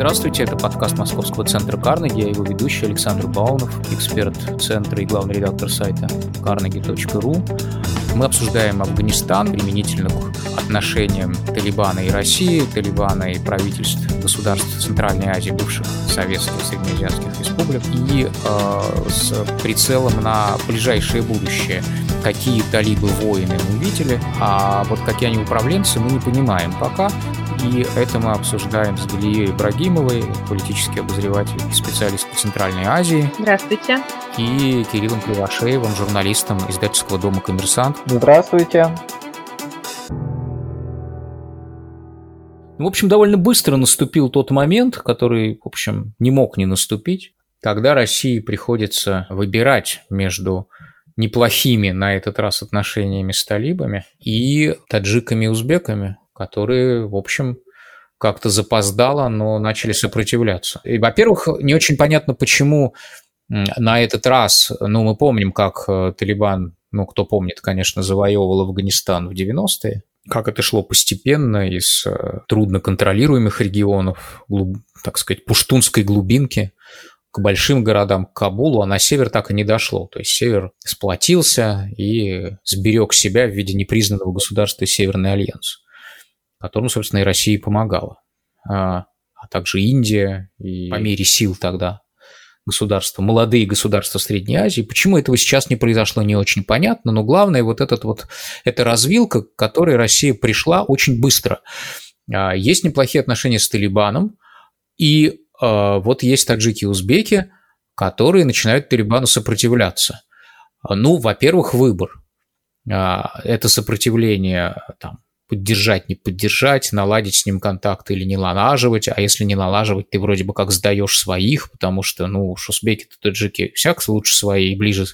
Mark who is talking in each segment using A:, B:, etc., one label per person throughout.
A: Здравствуйте, это подкаст Московского центра Карнеги, я его ведущий Александр Баунов, эксперт центра и главный редактор сайта carnegie.ru. Мы обсуждаем Афганистан применительно к отношениям Талибана и России, Талибана и правительств государств Центральной Азии, бывших советских среднеазиатских республик, и э, с прицелом на ближайшее будущее. Какие талибы воины мы видели, а вот какие они управленцы мы не понимаем пока. И это мы обсуждаем с Галией Ибрагимовой, политический обозреватель и специалист по Центральной Азии.
B: Здравствуйте.
A: И Кириллом Кривошеевым, журналистом издательского дома «Коммерсант».
C: Здравствуйте.
A: В общем, довольно быстро наступил тот момент, который, в общем, не мог не наступить, когда России приходится выбирать между неплохими на этот раз отношениями с талибами и таджиками и узбеками которые, в общем, как-то запоздало, но начали сопротивляться. И, во-первых, не очень понятно, почему на этот раз, ну, мы помним, как э, Талибан, ну, кто помнит, конечно, завоевывал Афганистан в 90-е, как это шло постепенно из э, трудноконтролируемых регионов, глуб, так сказать, пуштунской глубинки к большим городам, к Кабулу, а на север так и не дошло. То есть север сплотился и сберег себя в виде непризнанного государства Северный Альянс которому, собственно, и Россия помогала. А, а также Индия и по мере сил тогда государства, молодые государства Средней Азии. Почему этого сейчас не произошло, не очень понятно, но главное вот этот вот, эта развилка, к которой Россия пришла очень быстро. А, есть неплохие отношения с Талибаном, и а, вот есть таджики и узбеки, которые начинают Талибану сопротивляться. Ну, во-первых, выбор. Это сопротивление там, поддержать, не поддержать, наладить с ним контакты или не налаживать, а если не налаживать, ты вроде бы как сдаешь своих, потому что, ну, уж узбеки-то таджики всяк лучше свои и ближе,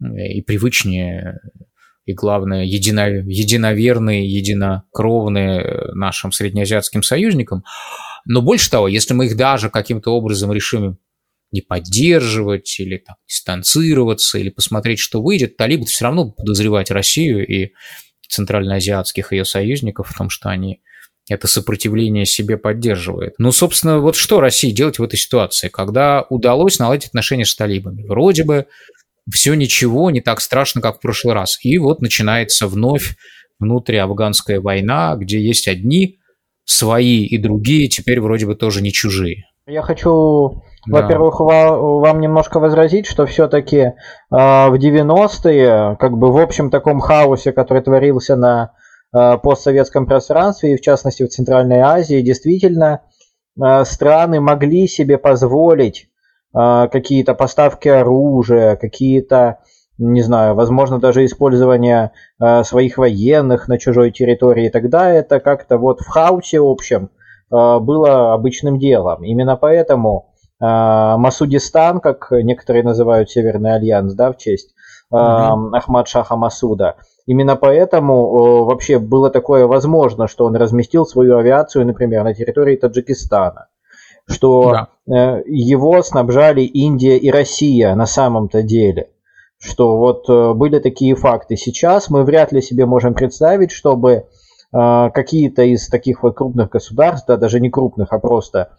A: и привычнее, и главное, едино, единоверные, единокровные нашим среднеазиатским союзникам. Но больше того, если мы их даже каким-то образом решим не поддерживать или там, дистанцироваться, или посмотреть, что выйдет, талибы все равно подозревать Россию и центральноазиатских ее союзников в том, что они это сопротивление себе поддерживают. Ну, собственно, вот что России делать в этой ситуации, когда удалось наладить отношения с талибами? Вроде бы все ничего, не так страшно, как в прошлый раз. И вот начинается вновь внутриафганская война, где есть одни свои и другие теперь вроде бы тоже не чужие.
C: Я хочу да. Во-первых, вам немножко возразить, что все-таки э, в 90-е, как бы в общем таком хаосе, который творился на э, постсоветском пространстве, и в частности в Центральной Азии, действительно э, страны могли себе позволить э, какие-то поставки оружия, какие-то, не знаю, возможно, даже использование э, своих военных на чужой территории. Тогда это как-то вот в хаосе общем было обычным делом. Именно поэтому а, Масудистан, как некоторые называют Северный Альянс, да, в честь угу. Ахмад Шаха Масуда. Именно поэтому вообще было такое возможно, что он разместил свою авиацию, например, на территории Таджикистана, что да. Э, его снабжали Индия и Россия на самом-то деле. Что вот э, были такие факты. Сейчас мы вряд ли себе можем представить, чтобы э, какие-то из таких вот крупных государств, да, даже не крупных, а просто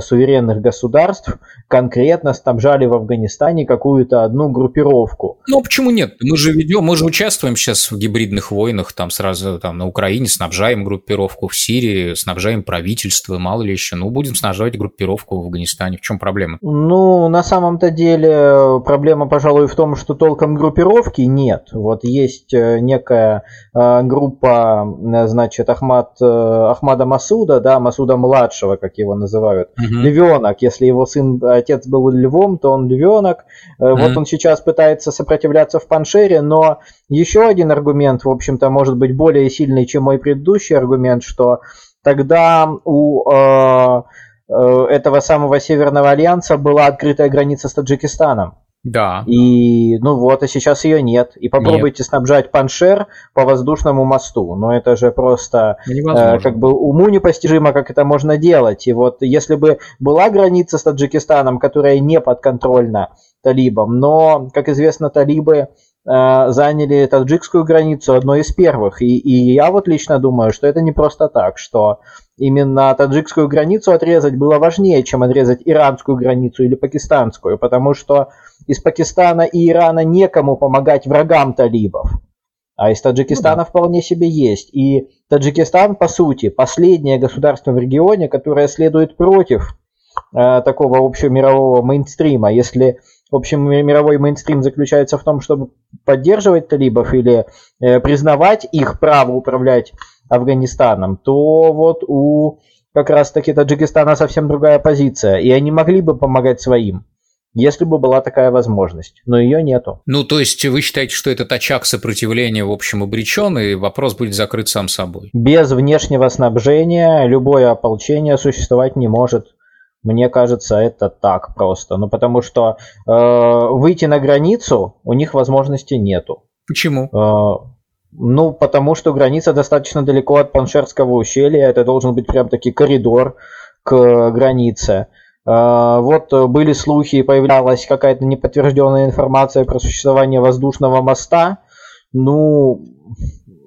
C: суверенных государств конкретно снабжали в Афганистане какую-то одну группировку.
A: Ну, а почему нет? Мы же ведем, мы же участвуем сейчас в гибридных войнах, там сразу там на Украине снабжаем группировку, в Сирии снабжаем правительство, мало ли еще. Ну, будем снабжать группировку в Афганистане. В чем проблема?
C: Ну, на самом-то деле проблема, пожалуй, в том, что толком группировки нет. Вот есть э, некая э, группа, значит, Ахмад, Ахмада Масуда, да, Масуда младшего, как его называют, Угу. Львенок, если его сын, отец был львом, то он львенок. Угу. Вот он сейчас пытается сопротивляться в Паншере, но еще один аргумент, в общем-то, может быть более сильный, чем мой предыдущий аргумент, что тогда у э, э, этого самого Северного Альянса была открытая граница с Таджикистаном.
A: Да.
C: И, ну вот, а сейчас ее нет. И попробуйте нет. снабжать Паншер по воздушному мосту. Но это же просто э, как бы уму непостижимо, как это можно делать. И вот если бы была граница с Таджикистаном, которая не подконтрольна талибам, но, как известно, талибы заняли таджикскую границу одной из первых. И, и я вот лично думаю, что это не просто так, что именно таджикскую границу отрезать было важнее, чем отрезать иранскую границу или пакистанскую, потому что из Пакистана и Ирана некому помогать врагам талибов. А из Таджикистана ну, да. вполне себе есть. И Таджикистан, по сути, последнее государство в регионе, которое следует против э, такого общего мирового мейнстрима. Если общий мировой мейнстрим заключается в том, чтобы поддерживать талибов или э, признавать их право управлять Афганистаном, то вот у как раз таки Таджикистана совсем другая позиция. И они могли бы помогать своим если бы была такая возможность, но ее нету.
A: Ну, то есть вы считаете, что этот очаг сопротивления, в общем, обречен, и вопрос будет закрыт сам собой?
C: Без внешнего снабжения любое ополчение существовать не может. Мне кажется, это так просто. Ну, потому что э, выйти на границу у них возможности нету.
A: Почему? Э,
C: ну, потому что граница достаточно далеко от Паншерского ущелья. Это должен быть прям таки коридор к границе. А, вот были слухи, появлялась какая-то неподтвержденная информация про существование воздушного моста. Ну,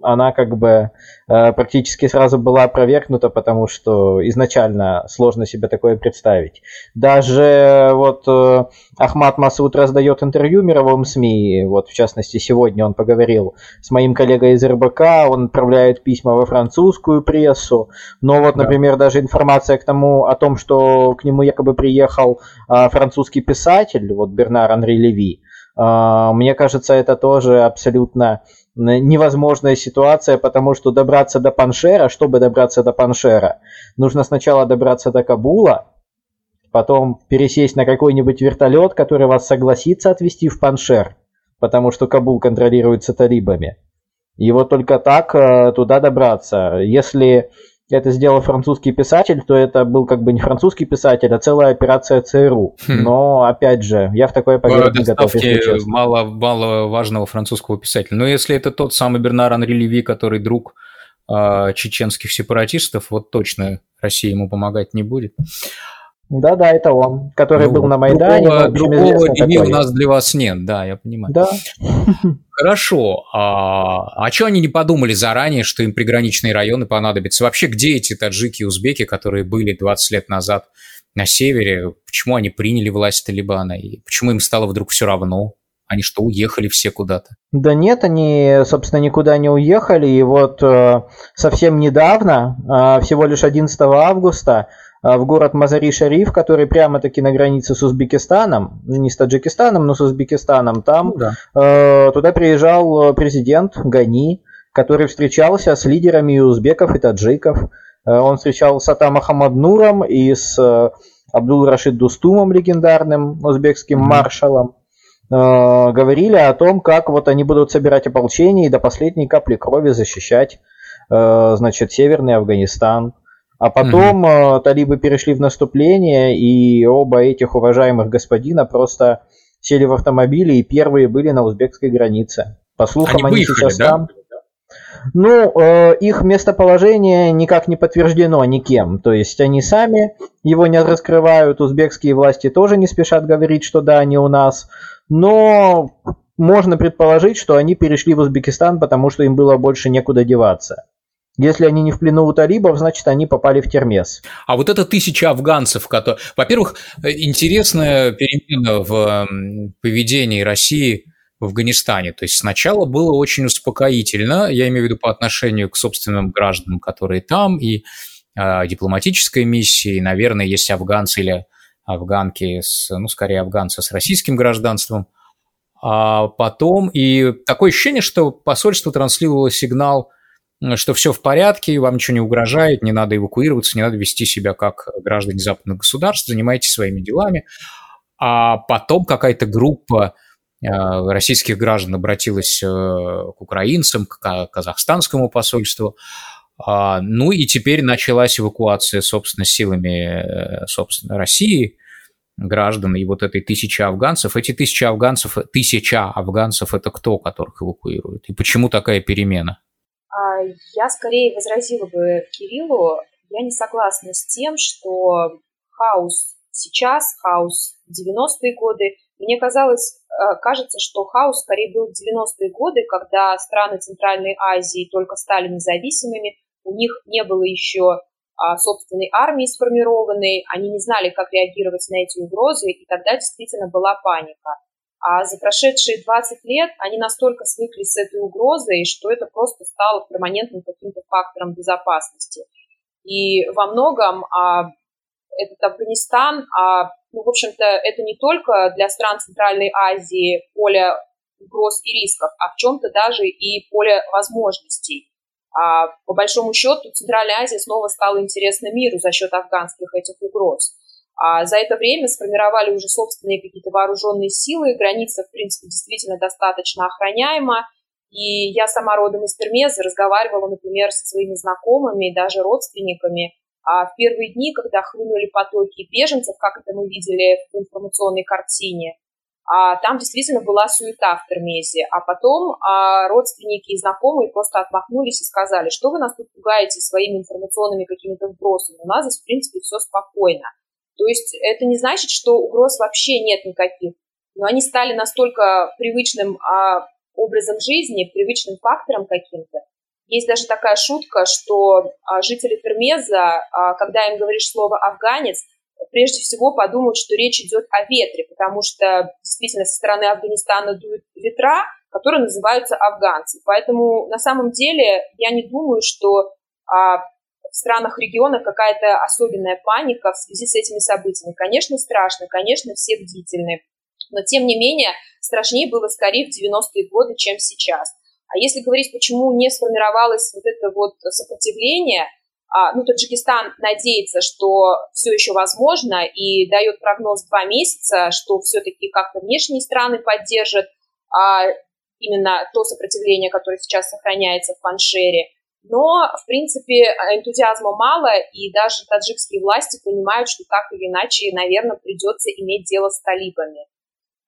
C: она как бы э, практически сразу была опровергнута, потому что изначально сложно себе такое представить. Даже вот э, Ахмат Масуд раздает интервью мировым СМИ, вот в частности сегодня он поговорил с моим коллегой из РБК, он отправляет письма во французскую прессу, но вот, например, да. даже информация к тому, о том, что к нему якобы приехал э, французский писатель, вот Бернар Анри Леви, мне кажется, это тоже абсолютно невозможная ситуация, потому что добраться до Паншера, чтобы добраться до Паншера, нужно сначала добраться до Кабула, потом пересесть на какой-нибудь вертолет, который вас согласится отвезти в Паншер, потому что Кабул контролируется талибами. И вот только так э, туда добраться. Если это сделал французский писатель, то это был как бы не французский писатель, а целая операция ЦРУ. Хм. Но, опять же, я в такое поверить не готов,
A: мало, мало важного французского писателя. Но если это тот самый Бернар Анри Леви, который друг э, чеченских сепаратистов, вот точно Россия ему помогать не будет.
C: Да-да, это он, который ну, был на Майдане.
A: Другого, другого имени у нас для вас нет, да, я понимаю.
C: Да.
A: Хорошо. А, а что они не подумали заранее, что им приграничные районы понадобятся? Вообще, где эти таджики и узбеки, которые были 20 лет назад на севере? Почему они приняли власть Талибана? И почему им стало вдруг все равно? Они что, уехали все куда-то?
C: Да нет, они, собственно, никуда не уехали. И вот э, совсем недавно, э, всего лишь 11 августа, в город Мазари-Шариф, который прямо-таки на границе с Узбекистаном, не с Таджикистаном, но с Узбекистаном, там ну, да. э, туда приезжал э, президент Гани, который встречался с лидерами и узбеков, и таджиков. Э, он встречался с Ата Мухаммад и с э, Абдул Рашид Дустумом, легендарным узбекским mm-hmm. маршалом. Говорили о том, как вот они будут собирать ополчение и до последней капли крови защищать значит, Северный Афганистан. А потом угу. талибы перешли в наступление, и оба этих уважаемых господина просто сели в автомобили и первые были на узбекской границе. По слухам, они, они выехали, сейчас да? там. Ну, э, их местоположение никак не подтверждено никем. То есть они сами его не раскрывают, узбекские власти тоже не спешат говорить, что да, они у нас. Но можно предположить, что они перешли в Узбекистан, потому что им было больше некуда деваться. Если они не в плену у талибов, значит, они попали в термес.
A: А вот это тысяча афганцев, которые... Во-первых, интересная перемена в поведении России в Афганистане. То есть сначала было очень успокоительно, я имею в виду по отношению к собственным гражданам, которые там, и э, дипломатической миссии, наверное, есть афганцы или афганки, с, ну, скорее афганцы с российским гражданством. А потом, и такое ощущение, что посольство транслировало сигнал – что все в порядке, вам ничего не угрожает, не надо эвакуироваться, не надо вести себя как граждане западных государств, занимайтесь своими делами. А потом какая-то группа э, российских граждан обратилась э, к украинцам, к казахстанскому посольству. А, ну и теперь началась эвакуация, собственно, силами э, собственно, России граждан и вот этой тысячи афганцев. Эти тысячи афганцев, тысяча афганцев – это кто, которых эвакуируют? И почему такая перемена?
B: А, я скорее возразила бы Кириллу, я не согласна с тем, что хаос сейчас, хаос в 90-е годы. Мне казалось, э, кажется, что хаос скорее был в 90-е годы, когда страны Центральной Азии только стали независимыми, у них не было еще а, собственной армии сформированной, они не знали, как реагировать на эти угрозы, и тогда действительно была паника. А за прошедшие 20 лет они настолько свыклись с этой угрозой, что это просто стало перманентным каким-то фактором безопасности. И во многом а, этот Афганистан, а, ну, в общем-то, это не только для стран Центральной Азии поле угроз и рисков, а в чем-то даже и поле возможностей. А, по большому счету, Центральная Азия снова стала интересна миру за счет афганских этих угроз. А за это время сформировали уже собственные какие-то вооруженные силы, граница, в принципе, действительно достаточно охраняема. И я сама родом из Пермеза разговаривала, например, со своими знакомыми и даже родственниками. А в первые дни, когда хлынули потоки беженцев, как это мы видели в информационной картине, а там действительно была суета в Пермезе. А потом а, родственники и знакомые просто отмахнулись и сказали, что вы нас тут пугаете своими информационными какими-то вбросами. У нас здесь, в принципе, все спокойно. То есть это не значит, что угроз вообще нет никаких, но они стали настолько привычным а, образом жизни, привычным фактором каким-то. Есть даже такая шутка, что а, жители Пермеза, а, когда им говоришь слово «афганец», прежде всего подумают, что речь идет о ветре, потому что действительно со стороны Афганистана дуют ветра, которые называются афганцы. Поэтому на самом деле я не думаю, что а, в странах региона какая-то особенная паника в связи с этими событиями. Конечно, страшно, конечно, все бдительны. Но, тем не менее, страшнее было скорее в 90-е годы, чем сейчас. А если говорить, почему не сформировалось вот это вот сопротивление, а, ну, Таджикистан надеется, что все еще возможно и дает прогноз два месяца, что все-таки как-то внешние страны поддержат а, именно то сопротивление, которое сейчас сохраняется в Паншере. Но, в принципе, энтузиазма мало, и даже таджикские власти понимают, что так или иначе, наверное, придется иметь дело с талибами.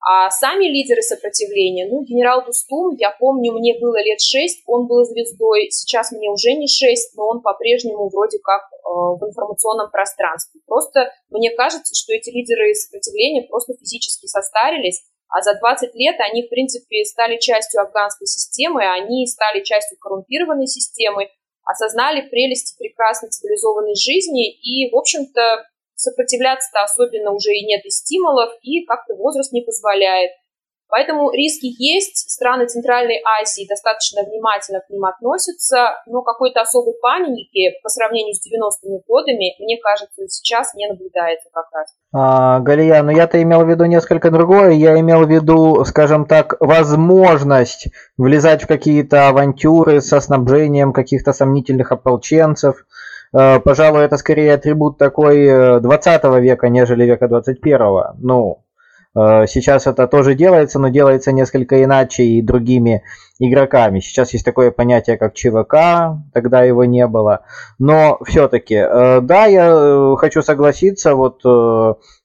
B: А сами лидеры сопротивления, ну, генерал Дустум, я помню, мне было лет шесть, он был звездой, сейчас мне уже не шесть, но он по-прежнему вроде как э, в информационном пространстве. Просто мне кажется, что эти лидеры сопротивления просто физически состарились, а за 20 лет они, в принципе, стали частью афганской системы, они стали частью коррумпированной системы, осознали прелести прекрасной цивилизованной жизни и, в общем-то, сопротивляться-то особенно уже и нет и стимулов, и как-то возраст не позволяет. Поэтому риски есть, страны Центральной Азии достаточно внимательно к ним относятся, но какой-то особой паники по сравнению с 90-ми годами, мне кажется, сейчас не наблюдается как раз.
C: А, Галия, но я-то имел в виду несколько другое. Я имел в виду, скажем так, возможность влезать в какие-то авантюры со снабжением каких-то сомнительных ополченцев. Э, пожалуй, это скорее атрибут такой 20 э, века, нежели века 21. Ну, сейчас это тоже делается, но делается несколько иначе и другими игроками. Сейчас есть такое понятие, как ЧВК, тогда его не было. Но все-таки, э, да, я э, хочу согласиться, вот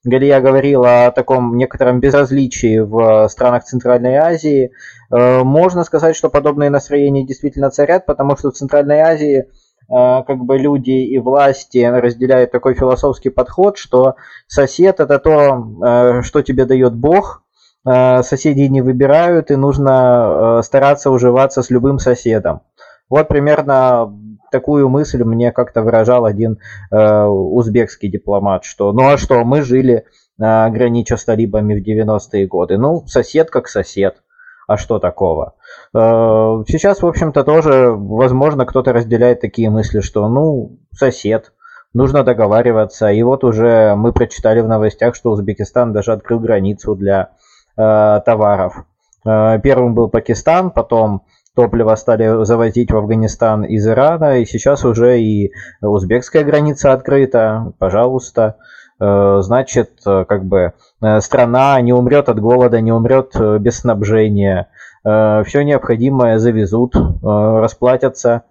C: Галия говорила о таком некотором безразличии в странах Центральной Азии. Можно сказать, что подобные настроения действительно царят, потому что в Центральной Азии Э, как бы люди и власти разделяют такой философский подход, что сосед это то, э, что тебе дает Бог, э, соседей не выбирают и нужно стараться уживаться с любым соседом. Вот примерно такую мысль мне как-то выражал один узбекский дипломат, что ну а что, мы жили гранича с талибами в 90-е годы. Ну, сосед как сосед а что такого? Э, сейчас, в общем-то, тоже, возможно, кто-то разделяет такие мысли, что, ну, сосед, нужно договариваться. И вот уже мы прочитали в новостях, что Узбекистан даже открыл границу для э, товаров. Э, первым был Пакистан, потом топливо стали завозить в Афганистан из Ирана, и сейчас уже и узбекская граница открыта, пожалуйста. Значит, как бы страна не умрет от голода, не умрет без снабжения. Все необходимое завезут, расплатятся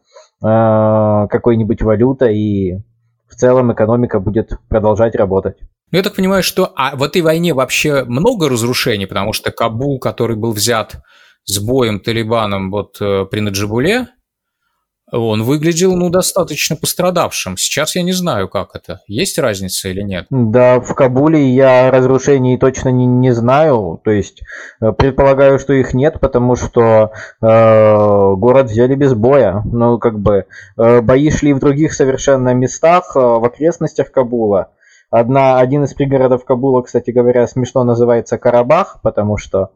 C: какой-нибудь валютой, и в целом экономика будет продолжать работать.
A: Ну, я так понимаю, что а в этой войне вообще много разрушений, потому что Кабул, который был взят с боем талибаном вот при Наджибуле, он выглядел, ну, достаточно пострадавшим. Сейчас я не знаю, как это. Есть разница или нет?
C: Да, в Кабуле я разрушений точно не, не знаю. То есть, э, предполагаю, что их нет, потому что э, город взяли без боя. Ну, как бы, э, бои шли в других совершенно местах, э, в окрестностях Кабула. Одна, один из пригородов Кабула, кстати говоря, смешно называется Карабах, потому что,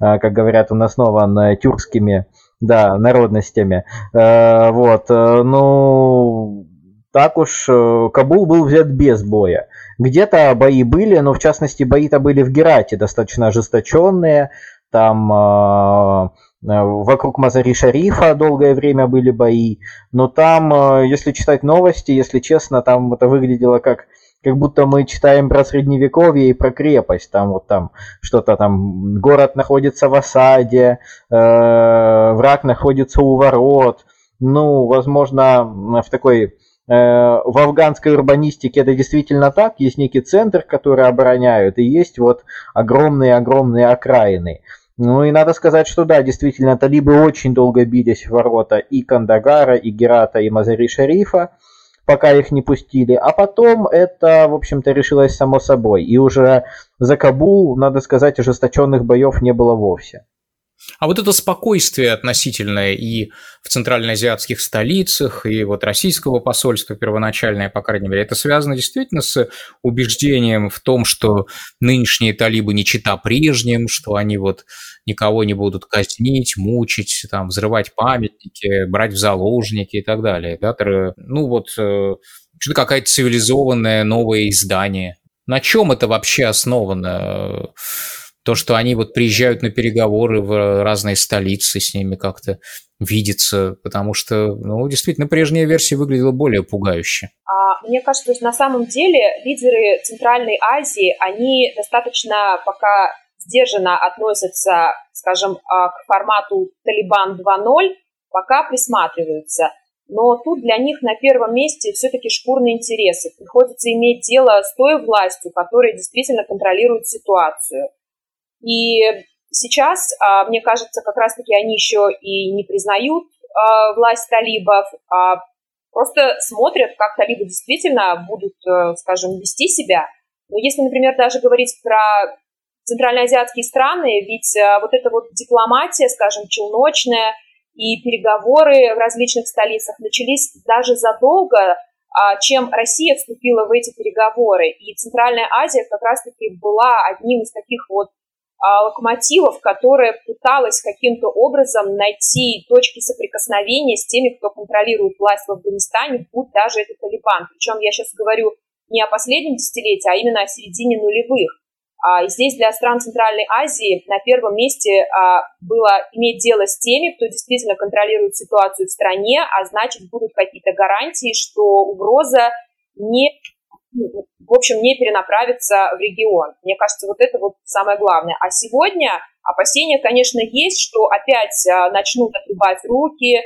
C: э, как говорят, он основан э, тюркскими да, народностями. Э, вот, э, ну, так уж э, Кабул был взят без боя. Где-то бои были, но в частности бои-то были в Герате достаточно ожесточенные. Там э, вокруг Мазари-Шарифа долгое время были бои. Но там, если читать новости, если честно, там это выглядело как как будто мы читаем про средневековье и про крепость. Там вот там что-то там, город находится в осаде, э, враг находится у ворот. Ну, возможно, в такой э, в афганской урбанистике это действительно так. Есть некий центр, который обороняют, и есть вот огромные-огромные окраины. Ну и надо сказать, что да, действительно, талибы очень долго бились в ворота и Кандагара, и Герата, и Мазари-Шарифа пока их не пустили. А потом это, в общем-то, решилось само собой. И уже за Кабул, надо сказать, ожесточенных боев не было вовсе.
A: А вот это спокойствие относительное и в центральноазиатских столицах, и вот российского посольства первоначальное, по крайней мере, это связано действительно с убеждением в том, что нынешние талибы не чита прежним, что они вот никого не будут казнить, мучить, там, взрывать памятники, брать в заложники и так далее. Да? Ну вот э, что-то какое-то цивилизованное новое издание. На чем это вообще основано? То, что они вот приезжают на переговоры в разные столицы, с ними как-то видится, потому что, ну, действительно, прежняя версия выглядела более пугающе.
B: А, мне кажется, то есть на самом деле лидеры Центральной Азии, они достаточно пока сдержанно относятся, скажем, а, к формату Талибан 2.0, пока присматриваются. Но тут для них на первом месте все-таки шкурные интересы. Приходится иметь дело с той властью, которая действительно контролирует ситуацию. И сейчас, а, мне кажется, как раз-таки они еще и не признают а, власть талибов, а просто смотрят, как талибы действительно будут, э, скажем, вести себя. Но если, например, даже говорить про центральноазиатские страны, ведь э, вот эта вот дипломатия, скажем, челночная и переговоры в различных столицах начались даже задолго, а, чем Россия вступила в эти переговоры. И Центральная Азия как раз-таки была одним из таких вот а, локомотивов, которая пыталась каким-то образом найти точки соприкосновения с теми, кто контролирует власть в Афганистане, будь даже это Талибан. Причем я сейчас говорю не о последнем десятилетии, а именно о середине нулевых. А, здесь для стран Центральной Азии на первом месте а, было иметь дело с теми, кто действительно контролирует ситуацию в стране, а значит будут какие-то гарантии, что угроза не в общем, не перенаправиться в регион. Мне кажется, вот это вот самое главное. А сегодня опасения, конечно, есть, что опять а, начнут отрубать руки,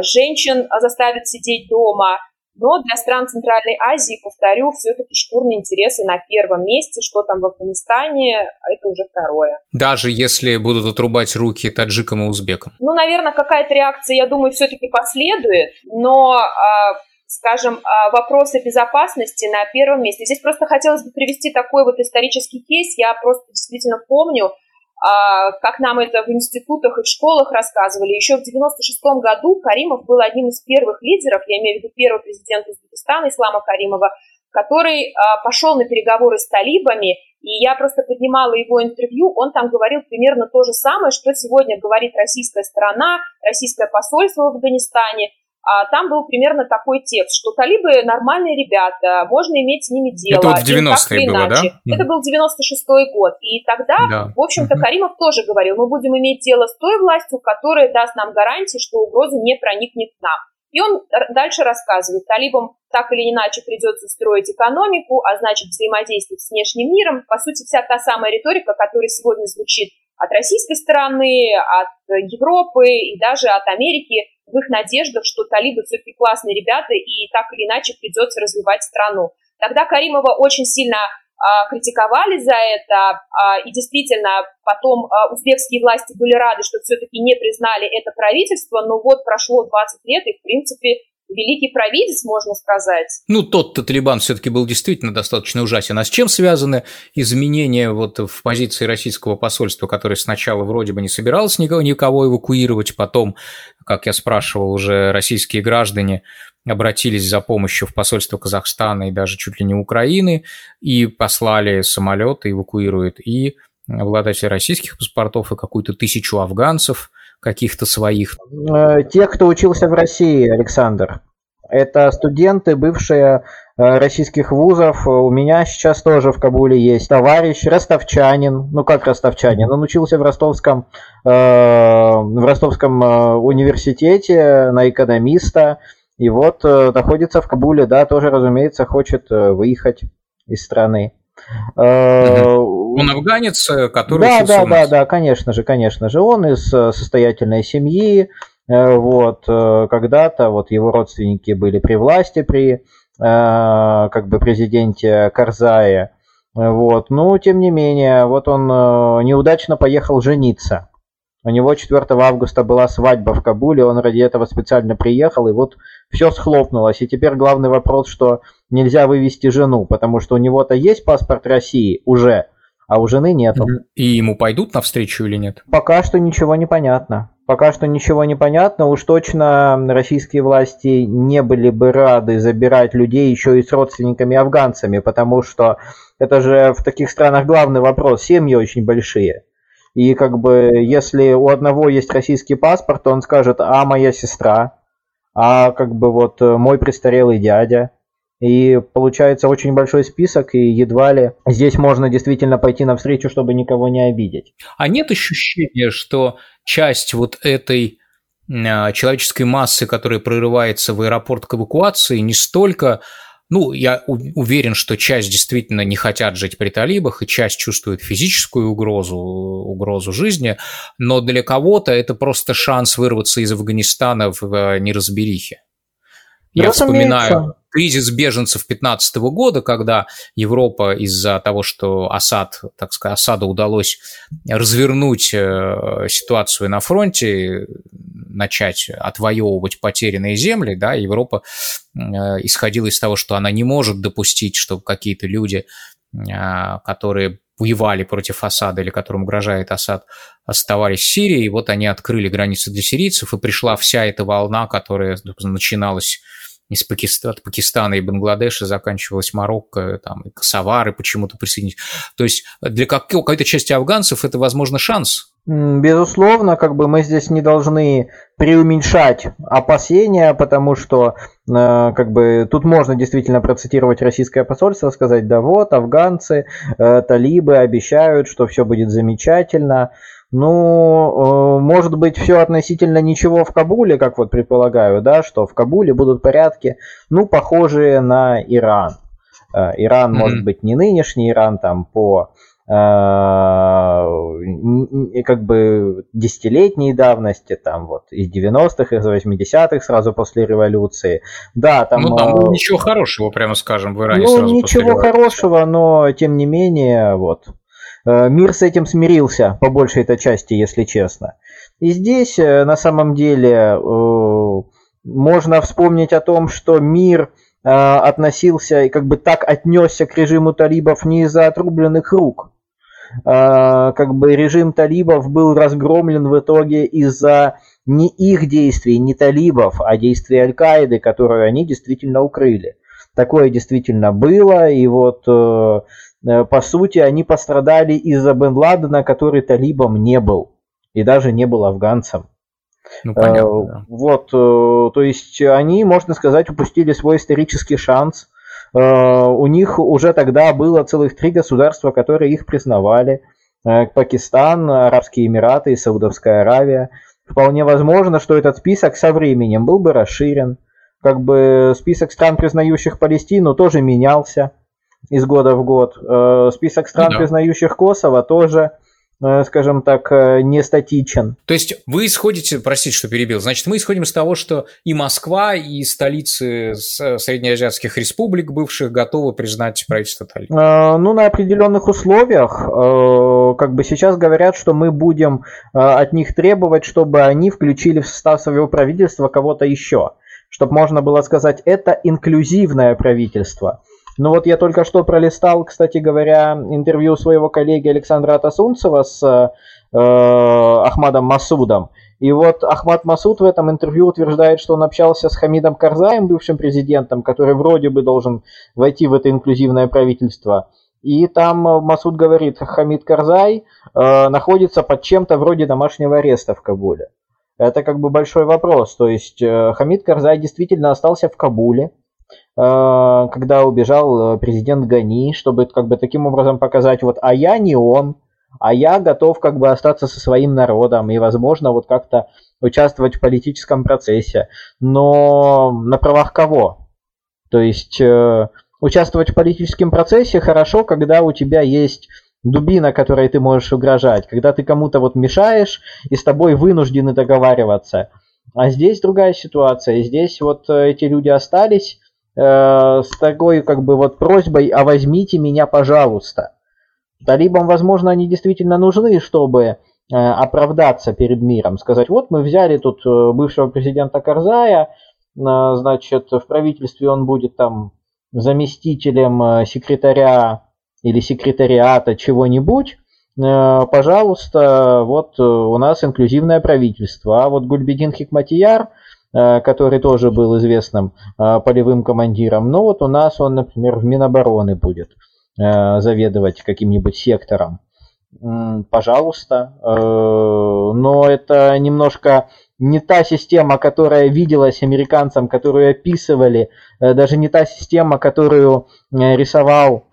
B: женщин заставят сидеть дома, но для стран Центральной Азии, повторю, все-таки шкурные интересы на первом месте. Что там в Афганистане, это уже второе.
A: Даже если будут отрубать руки таджикам и узбекам?
B: Ну, наверное, какая-то реакция, я думаю, все-таки последует. Но а, скажем, а, вопросы безопасности на первом месте. Здесь просто хотелось бы привести такой вот исторический кейс. Я просто действительно помню, а, как нам это в институтах и в школах рассказывали. Еще в 96 году Каримов был одним из первых лидеров, я имею в виду первого президента Узбекистана Ислама Каримова, который а, пошел на переговоры с талибами, и я просто поднимала его интервью, он там говорил примерно то же самое, что сегодня говорит российская сторона, российское посольство в Афганистане, а там был примерно такой текст, что талибы нормальные ребята, можно иметь с ними дело.
A: Это вот в 90-е было, да?
B: Это был 96-й год. И тогда, да. в общем-то, Каримов тоже говорил, мы будем иметь дело с той властью, которая даст нам гарантии, что угроза не проникнет к нам. И он дальше рассказывает, талибам так или иначе придется строить экономику, а значит взаимодействовать с внешним миром. По сути, вся та самая риторика, которая сегодня звучит от российской стороны, от Европы и даже от Америки, в их надеждах, что талибы все-таки классные ребята и так или иначе придется развивать страну. Тогда Каримова очень сильно а, критиковали за это, а, и действительно потом а, узбекские власти были рады, что все-таки не признали это правительство, но вот прошло 20 лет, и в принципе великий провидец, можно сказать.
A: Ну, тот-то Талибан все-таки был действительно достаточно ужасен. А с чем связаны изменения вот в позиции российского посольства, которое сначала вроде бы не собиралось никого, никого эвакуировать, потом, как я спрашивал, уже российские граждане обратились за помощью в посольство Казахстана и даже чуть ли не Украины, и послали самолеты, эвакуируют и обладателей российских паспортов, и какую-то тысячу афганцев – каких-то своих?
C: Э, тех, кто учился в России, Александр. Это студенты, бывшие э, российских вузов. У меня сейчас тоже в Кабуле есть товарищ ростовчанин. Ну как ростовчанин? Он учился в ростовском, э, в ростовском университете на экономиста. И вот находится в Кабуле, да, тоже, разумеется, хочет выехать из страны.
A: Он афганец, который
C: Да, да, да, да, конечно же, конечно же. Он из э, состоятельной семьи. Э, вот, э, когда-то вот его родственники были при власти при как бы президенте Карзае. Вот, но тем не менее, вот он неудачно поехал жениться. У него 4 августа была свадьба в Кабуле, он ради этого специально приехал, и вот все схлопнулось. И теперь главный вопрос, что нельзя вывести жену, потому что у него-то есть паспорт России уже, а у жены нету.
A: И ему пойдут навстречу или нет?
C: Пока что ничего не понятно. Пока что ничего не понятно. Уж точно российские власти не были бы рады забирать людей еще и с родственниками афганцами, потому что это же в таких странах главный вопрос. Семьи очень большие. И как бы если у одного есть российский паспорт, то он скажет, а моя сестра, а как бы вот э, мой престарелый дядя. И получается очень большой список, и едва ли здесь можно действительно пойти навстречу, чтобы никого не обидеть.
A: А нет ощущения, что часть вот этой а, человеческой массы, которая прорывается в аэропорт к эвакуации, не столько ну, я уверен, что часть действительно не хотят жить при талибах, и часть чувствует физическую угрозу, угрозу жизни, но для кого-то это просто шанс вырваться из Афганистана в э, неразберихе. Я вспоминаю кризис беженцев 2015 года, когда Европа из-за того, что Асад, так сказать, Асаду удалось развернуть э, ситуацию на фронте, начать отвоевывать потерянные земли, да, Европа э, исходила из того, что она не может допустить, чтобы какие-то люди, э, которые воевали против Асада или которым угрожает Асад, оставались в Сирии, и вот они открыли границы для сирийцев, и пришла вся эта волна, которая начиналась из Пакистана, от Пакистана и Бангладеша заканчивалась Марокко, там, и Косовары почему-то присоединились. То есть для какой-то части афганцев это, возможно, шанс.
C: Безусловно, как бы мы здесь не должны преуменьшать опасения, потому что э, как бы тут можно действительно процитировать российское посольство, сказать, да вот, афганцы, э, талибы обещают, что все будет замечательно. Ну, э, может быть, все относительно ничего в Кабуле, как вот предполагаю, да, что в Кабуле будут порядки, ну, похожие на Иран. Э, Иран, mm-hmm. может быть, не нынешний Иран, там, по э, как бы десятилетней давности, там вот из 90-х, из 80-х, сразу после революции. Да, там...
A: Ну, там ничего хорошего, прямо скажем, в Иране
C: ну,
A: сразу
C: ничего хорошего, но тем не менее, вот, мир с этим смирился, по большей этой части, если честно. И здесь, э, на самом деле, э, можно вспомнить о том, что мир относился и как бы так отнесся к режиму талибов не из-за отрубленных рук. Как бы режим талибов был разгромлен в итоге из-за не их действий, не талибов, а действий Аль-Каиды, которые они действительно укрыли. Такое действительно было, и вот Э, по сути, они пострадали из-за Бен Ладена, который талибом не был. И даже не был афганцем. Ну, понятно, э, да. Вот, э, то есть они, можно сказать, упустили свой исторический шанс. У них уже тогда было целых три государства, которые их признавали. Пакистан, Арабские Эмираты и Саудовская Аравия. Вполне возможно, что этот список со временем был бы расширен. Как бы список стран, признающих Палестину, тоже менялся из года в год. Э, список стран, да. признающих Косово, тоже Э, скажем так, э, не статичен.
A: То есть вы исходите, простите, что перебил, значит, мы исходим из того, что и Москва, и столицы среднеазиатских республик бывших готовы признать правительство Талиб?
C: Э, ну, на определенных условиях. Как бы сейчас говорят, что мы будем от них требовать, чтобы они включили в состав своего правительства кого-то еще. Чтобы можно было сказать, это инклюзивное правительство. Ну вот я только что пролистал, кстати говоря, интервью своего коллеги Александра Атасунцева с э, Ахмадом Масудом. И вот Ахмад Масуд в этом интервью утверждает, что он общался с Хамидом Карзаем, бывшим президентом, который вроде бы должен войти в это инклюзивное правительство. И там Масуд говорит, Хамид Карзай э, находится под чем-то вроде домашнего ареста в Кабуле. Это как бы большой вопрос. То есть э, Хамид Карзай действительно остался в Кабуле, когда убежал э, президент Гани, чтобы как бы таким образом показать, вот, а я не он, а я готов как бы остаться со своим народом и, возможно, вот как-то участвовать в политическом процессе. Но на правах кого? То есть э, участвовать в политическом процессе хорошо, когда у тебя есть дубина, которой ты можешь угрожать, когда ты кому-то вот мешаешь и с тобой вынуждены договариваться. А здесь другая ситуация. Здесь вот эти люди остались, Э, с такой как бы вот просьбой, а возьмите меня, пожалуйста. Талибам, возможно, они действительно нужны, чтобы э, оправдаться перед миром, сказать, вот мы взяли тут э, бывшего президента Карзая, значит, в правительстве он будет там заместителем секретаря или секретариата чего-нибудь, пожалуйста, вот у нас инклюзивное правительство. А вот Гульбедин Хикматияр – который тоже был известным э, полевым командиром. Но вот у нас он, например, в Минобороны будет э, заведовать каким-нибудь сектором. Пожалуйста. Но это немножко не та система, которая виделась американцам, которую описывали, даже не та система, которую рисовал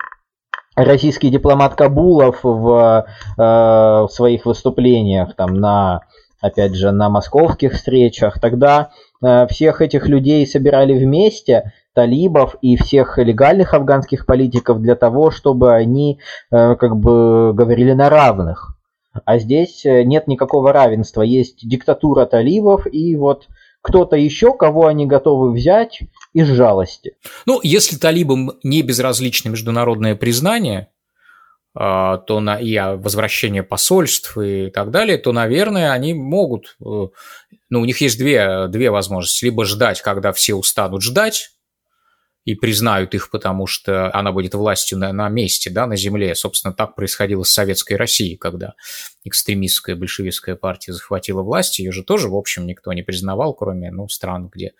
C: российский дипломат Кабулов в, в своих выступлениях там на опять же, на московских встречах. Тогда э, всех этих людей собирали вместе, талибов и всех легальных афганских политиков для того, чтобы они э, как бы говорили на равных. А здесь э, нет никакого равенства. Есть диктатура талибов и вот кто-то еще, кого они готовы взять из жалости.
A: Ну, если талибам не безразлично международное признание, то на, и возвращение посольств и так далее, то, наверное, они могут, э, ну, у них есть две, две возможности. Либо ждать, когда все устанут ждать, и признают их, потому что она будет властью на, на месте, да, на земле. Собственно, так происходило с Советской Россией, когда экстремистская большевистская партия захватила власть. Ее же тоже, в общем, никто не признавал, кроме ну, стран, где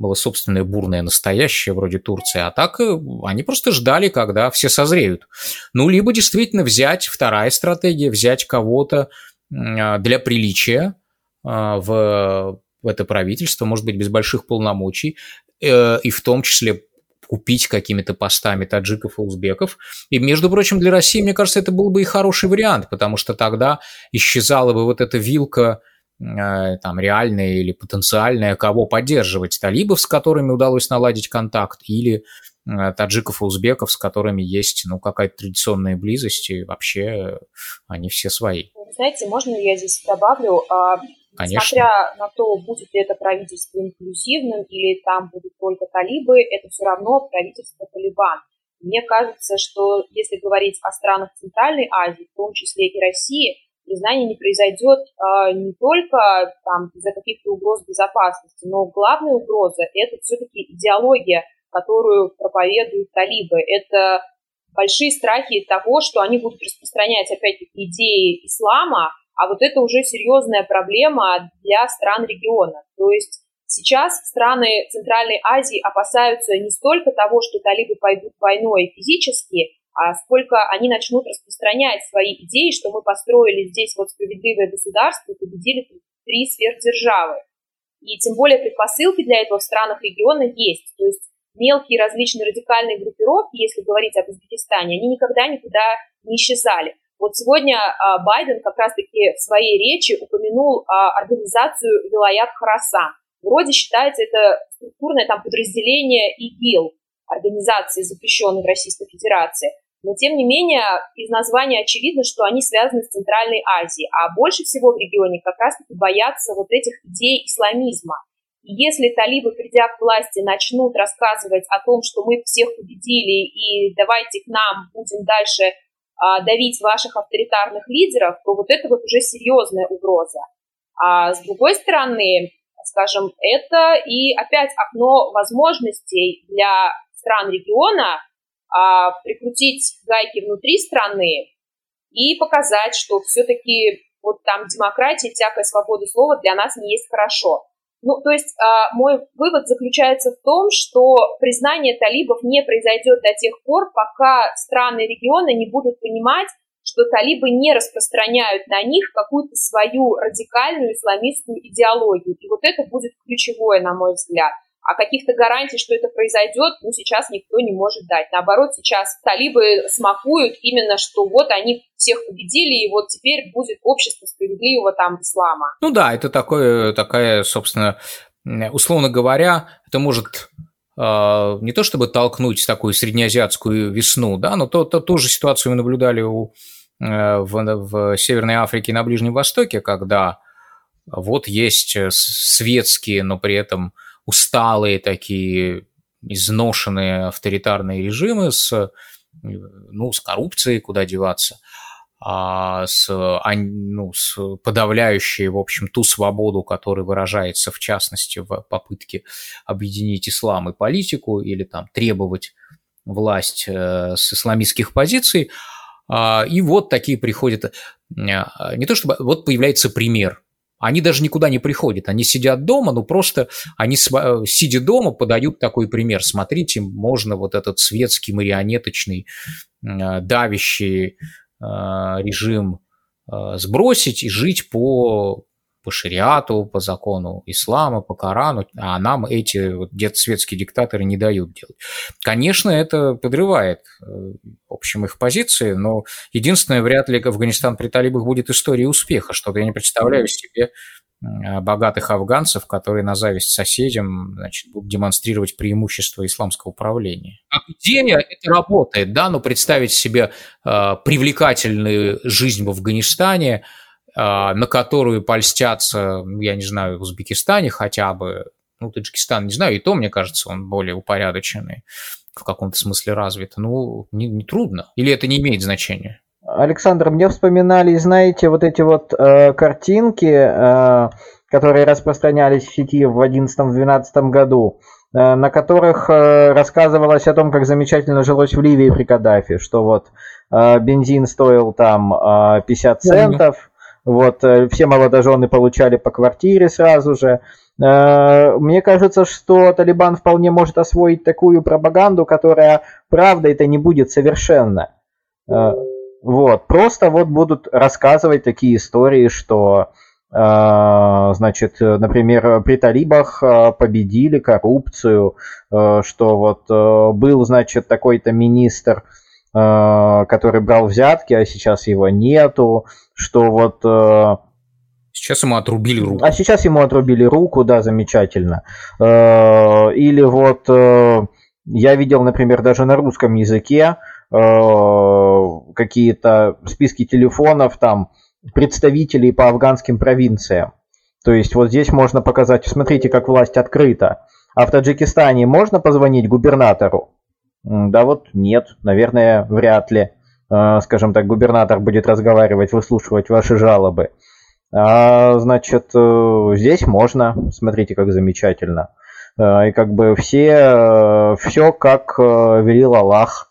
A: было собственное бурное настоящее, вроде Турции, а так э, они просто ждали, когда все созреют. Ну, либо действительно взять, вторая стратегия, взять кого-то а, для приличия а, в, это правительство, может быть, без больших полномочий, э, и в том числе купить какими-то постами таджиков и узбеков. И, между прочим, для России, мне кажется, это был бы и хороший вариант, потому что тогда исчезала бы вот эта вилка там реальные или потенциальные, кого поддерживать, талибов, с которыми удалось наладить контакт, или э, таджиков и узбеков, с которыми есть ну, какая-то традиционная близость, и вообще они все свои.
B: Знаете, можно я здесь добавлю? А, Конечно. Несмотря на то, будет ли это правительство инклюзивным или там будут только талибы, это все равно правительство Талибан. Мне кажется, что если говорить о странах Центральной Азии, в том числе и России, признание не произойдет а, не только там, из-за каких-то угроз безопасности, но главная угроза – это все-таки идеология, которую проповедуют талибы. Это большие страхи того, что они будут распространять, опять-таки, идеи ислама, а вот это уже серьезная проблема для стран региона. То есть сейчас страны Центральной Азии опасаются не столько того, что талибы пойдут войной физически, а сколько они начнут распространять свои идеи, что мы построили здесь вот справедливое государство и победили три сверхдержавы. И тем более предпосылки для этого в странах региона есть. То есть мелкие различные радикальные группировки, если говорить об Узбекистане, они никогда никуда не исчезали. Вот сегодня а, Байден как раз-таки в своей речи упомянул а, организацию Вилаят Харасан. Вроде считается это структурное там подразделение ИГИЛ, организации, запрещенной в Российской Федерации. Но, тем не менее, из названия очевидно, что они связаны с Центральной Азией. А больше всего в регионе как раз-таки боятся вот этих идей исламизма. И если талибы, придя к власти, начнут рассказывать о том, что мы всех победили и давайте к нам будем дальше а, давить ваших авторитарных лидеров, то вот это вот уже серьезная угроза. А с другой стороны, скажем, это и опять окно возможностей для стран региона а, прикрутить гайки внутри страны и показать, что все-таки вот там демократия, всякая свобода слова для нас не есть хорошо. Ну, то есть а, мой вывод заключается в том, что признание талибов не произойдет до тех пор, пока страны региона не будут понимать, что талибы не распространяют на них какую-то свою радикальную исламистскую идеологию. И вот это будет ключевое, на мой взгляд. А каких-то гарантий, что это произойдет, ну, сейчас никто не может дать. Наоборот, сейчас талибы смакуют именно, что вот они всех победили, и вот теперь будет общество справедливого там ислама.
A: Ну да, это такое, такая, собственно, условно говоря, это может а, не то чтобы толкнуть такую среднеазиатскую весну, да, но то, то, ту же ситуацию мы наблюдали у, э, в, в Северной Африке и на Ближнем Востоке, когда вот есть светские, но при этом усталые такие изношенные авторитарные режимы с, ну, с коррупцией, куда деваться – а, с, ну, с подавляющей, в общем, ту свободу, которая выражается, в частности, в попытке объединить ислам и политику или там требовать власть э, с исламистских позиций. А, и вот такие приходят, э, не то чтобы, вот появляется пример. Они даже никуда не приходят, они сидят дома, ну просто они, э, сидя дома, подают такой пример. Смотрите, можно вот этот светский, марионеточный, давящий Э, режим э, сбросить и жить по, по шариату, по закону ислама, по Корану, а нам эти вот, светские диктаторы не дают делать. Конечно, это подрывает, э, в общем, их позиции, но единственное, вряд ли Афганистан при талибах будет историей успеха, что я не представляю себе Э, богатых афганцев, которые на зависть соседям значит, будут демонстрировать преимущество исламского управления. Как идея это работает, да, но представить себе э, привлекательную жизнь в Афганистане, на которую польстятся, я не знаю, в Узбекистане хотя бы, ну, Таджикистан, не знаю, и то, мне кажется, он более упорядоченный, в каком-то смысле развит. Ну, не, не трудно. Или это не имеет значения?
C: Александр, мне вспоминали, знаете, вот эти вот э, картинки, э, которые распространялись в сети в 2011-2012 году, э, на которых э, рассказывалось о том, как замечательно жилось в Ливии при Каддафи, что вот э, бензин стоил там э, 50 центов, вот э, все молодожены получали по квартире сразу же. Э, мне кажется, что Талибан вполне может освоить такую пропаганду, которая, правда, это не будет совершенно. Э, вот, просто вот будут рассказывать такие истории, что, значит, например, при талибах победили коррупцию, что вот был, значит, такой-то министр, который брал взятки, а сейчас его нету, что вот... Э,
A: Сейчас ему отрубили руку.
C: А сейчас ему отрубили руку, да, замечательно. Э, или вот э, я видел, например, даже на русском языке Э, какие-то списки телефонов там представителей по афганским провинциям. То есть вот здесь можно показать, смотрите, как власть открыта. А в Таджикистане можно позвонить губернатору? Да вот нет, наверное, вряд ли. Э, скажем так, губернатор будет разговаривать, выслушивать ваши жалобы. А, значит, э, здесь можно. Смотрите, как замечательно. И как бы все, все как велел Аллах.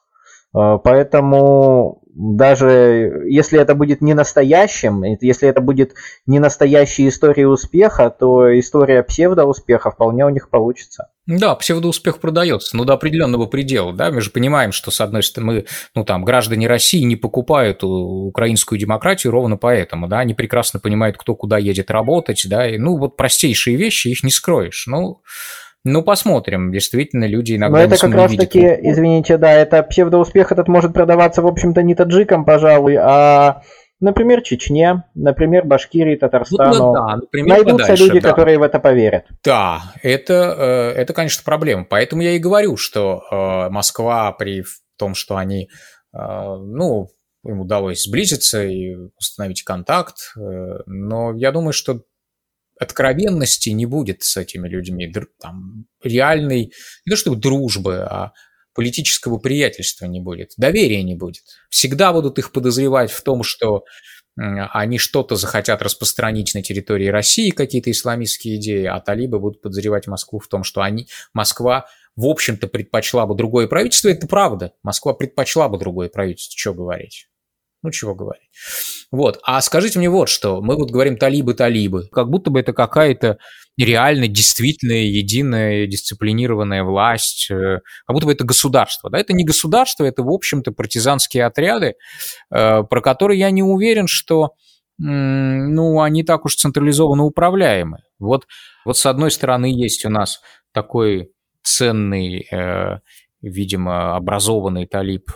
C: Э, поэтому даже если это будет не настоящим, если это будет не настоящая история успеха, то история псевдоуспеха вполне у них получится.
A: Да, псевдоуспех продается, но до определенного предела, да, мы же понимаем, что, с одной стороны, мы, ну, там, граждане России не покупают украинскую демократию ровно поэтому, да, они прекрасно понимают, кто куда едет работать, да, и, ну, вот простейшие вещи, их не скроешь, ну, ну, посмотрим. Действительно, люди иногда
C: Но это как раз таки, извините, да, это псевдоуспех этот может продаваться, в общем-то, не таджикам, пожалуй, а, например, Чечне, например, Башкирии, Татарстану. Ну, да, например, Найдутся подальше, люди, да. которые в это поверят.
A: Да, это, э, это, конечно, проблема. Поэтому я и говорю, что э, Москва при том, что они Ну, им удалось сблизиться и установить контакт, но я думаю, что откровенности не будет с этими людьми, там, реальной, не то чтобы дружбы, а политического приятельства не будет, доверия не будет. Всегда будут их подозревать в том, что они что-то захотят распространить на территории России, какие-то исламистские идеи, а талибы будут подозревать Москву в том, что они, Москва, в общем-то, предпочла бы другое правительство. Это правда. Москва предпочла бы другое правительство, что говорить. Ну, чего говорить. Вот. А скажите мне вот что. Мы вот говорим талибы-талибы. Как будто бы это какая-то реально действительная, единая, дисциплинированная власть. Э, как будто бы это государство. Да? Это не государство, это, в общем-то, партизанские отряды, э, про которые я не уверен, что ну, они так уж централизованно управляемы. Вот, вот с одной стороны есть у нас такой ценный, э, видимо, образованный талиб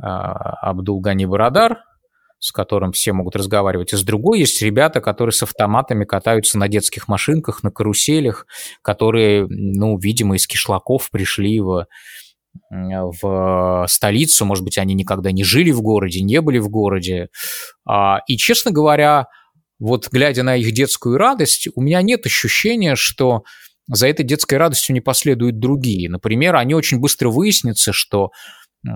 A: а, Абдул Гани Барадар, с которым все могут разговаривать, и с другой есть ребята, которые с автоматами катаются на детских машинках, на каруселях, которые, ну, видимо, из кишлаков пришли в, в столицу, может быть, они никогда не жили в городе, не были в городе. А, и, честно говоря, вот глядя на их детскую радость, у меня нет ощущения, что за этой детской радостью не последуют другие. Например, они очень быстро выяснятся, что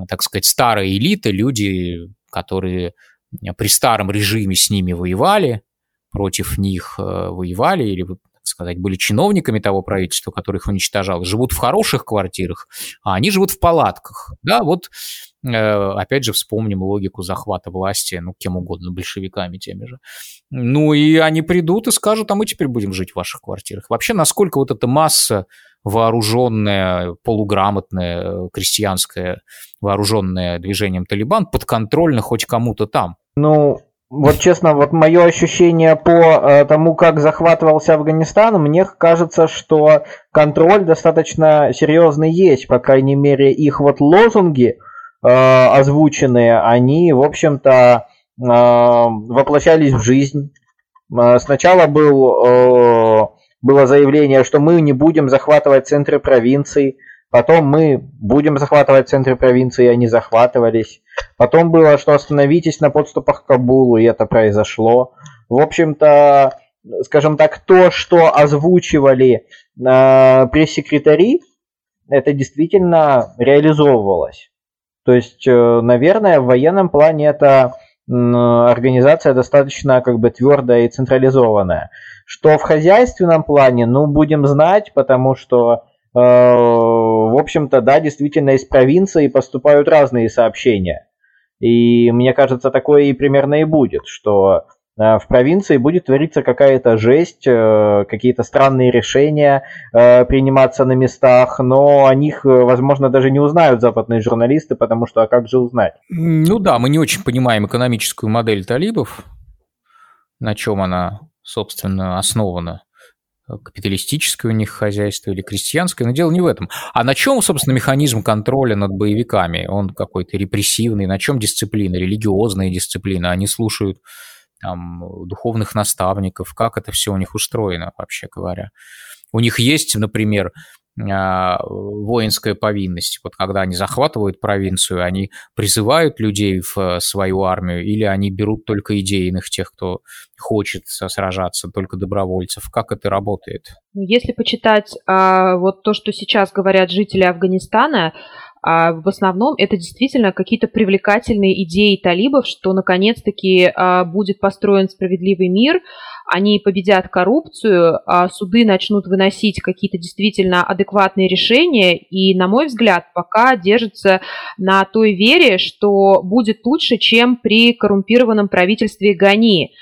A: так сказать, старая элита, люди, которые э, при старом режиме с ними воевали, против них э, воевали или, так сказать, были чиновниками того правительства, которое их уничтожало, живут в хороших квартирах, а они живут в палатках. Да, вот опять же вспомним логику захвата власти, ну, кем угодно, большевиками теми же. Ну, и они придут и скажут, а мы теперь будем жить в ваших квартирах. Вообще, насколько вот эта масса вооруженная, полуграмотная, крестьянская, вооруженная движением Талибан, подконтрольна хоть кому-то там.
C: Ну, вот честно, вот мое ощущение по э, тому, как захватывался Афганистан, мне кажется, что контроль достаточно серьезный есть. По крайней мере, их вот лозунги э, озвученные, они, в общем-то, э, воплощались в жизнь. Э, сначала был э, было заявление, что мы не будем захватывать центры провинций, потом мы будем захватывать центры провинции, они захватывались. Потом было, что остановитесь на подступах к Кабулу, и это произошло. В общем-то, скажем так, то, что озвучивали э, пресс-секретари, это действительно реализовывалось. То есть, э, наверное, в военном плане это организация достаточно как бы твердая и централизованная. Что в хозяйственном плане, ну, будем знать, потому что, э, в общем-то, да, действительно из провинции поступают разные сообщения. И мне кажется, такое и примерно и будет, что в провинции будет твориться какая-то жесть, э, какие-то странные решения э, приниматься на местах, но о них, возможно, даже не узнают западные журналисты, потому что а как же узнать?
A: Ну да, мы не очень понимаем экономическую модель талибов, на чем она собственно, основано капиталистическое у них хозяйство или крестьянское, но дело не в этом. А на чем, собственно, механизм контроля над боевиками? Он какой-то репрессивный, на чем дисциплина, религиозная дисциплина? Они слушают там, духовных наставников, как это все у них устроено, вообще говоря. У них есть, например, а, воинская повинность. Вот когда они захватывают провинцию, они призывают людей в э, свою армию или они берут только идейных тех, кто хочет сражаться, только добровольцев. Как это работает?
B: Ну, если почитать а, вот то, что сейчас говорят жители Афганистана, а в основном это действительно какие-то привлекательные идеи талибов, что наконец-таки а, будет построен справедливый мир, они победят коррупцию, а суды начнут выносить какие-то действительно адекватные решения, и, на мой взгляд, пока держится на той вере, что будет лучше, чем при коррумпированном правительстве Гани.